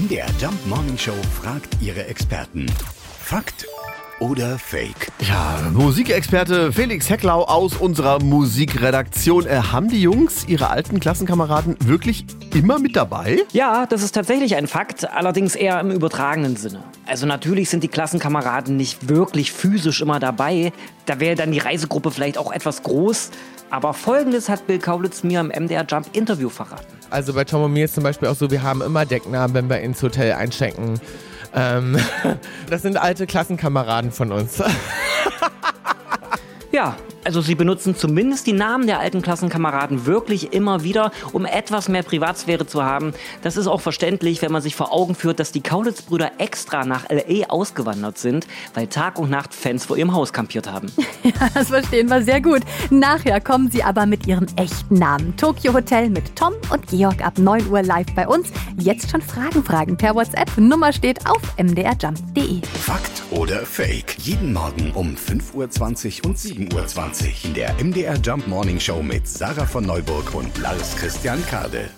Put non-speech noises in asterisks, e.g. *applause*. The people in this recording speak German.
MDR Jump Morning Show fragt ihre Experten. Fakt oder Fake? Ja, Musikexperte Felix Hecklau aus unserer Musikredaktion. Äh, haben die Jungs ihre alten Klassenkameraden wirklich immer mit dabei? Ja, das ist tatsächlich ein Fakt, allerdings eher im übertragenen Sinne. Also natürlich sind die Klassenkameraden nicht wirklich physisch immer dabei. Da wäre dann die Reisegruppe vielleicht auch etwas groß. Aber folgendes hat Bill Kaulitz mir im MDR Jump Interview verraten. Also bei Tom und mir ist zum Beispiel auch so, wir haben immer Decknamen, wenn wir ins Hotel einchecken. Ähm, *laughs* das sind alte Klassenkameraden von uns. *laughs* Ja, also sie benutzen zumindest die Namen der alten Klassenkameraden wirklich immer wieder, um etwas mehr Privatsphäre zu haben. Das ist auch verständlich, wenn man sich vor Augen führt, dass die Kaulitz-Brüder extra nach L.A. ausgewandert sind, weil Tag und Nacht Fans vor ihrem Haus kampiert haben. *laughs* Ja, das verstehen wir sehr gut. Nachher kommen sie aber mit ihren echten Namen. Tokyo Hotel mit Tom und Georg ab 9 Uhr live bei uns. Jetzt schon Fragen fragen per WhatsApp. Nummer steht auf mdrjump.de. Fakt oder Fake? Jeden Morgen um 5.20 Uhr und 7.20 Uhr in der MDR Jump Morning Show mit Sarah von Neuburg und Lars Christian Kade.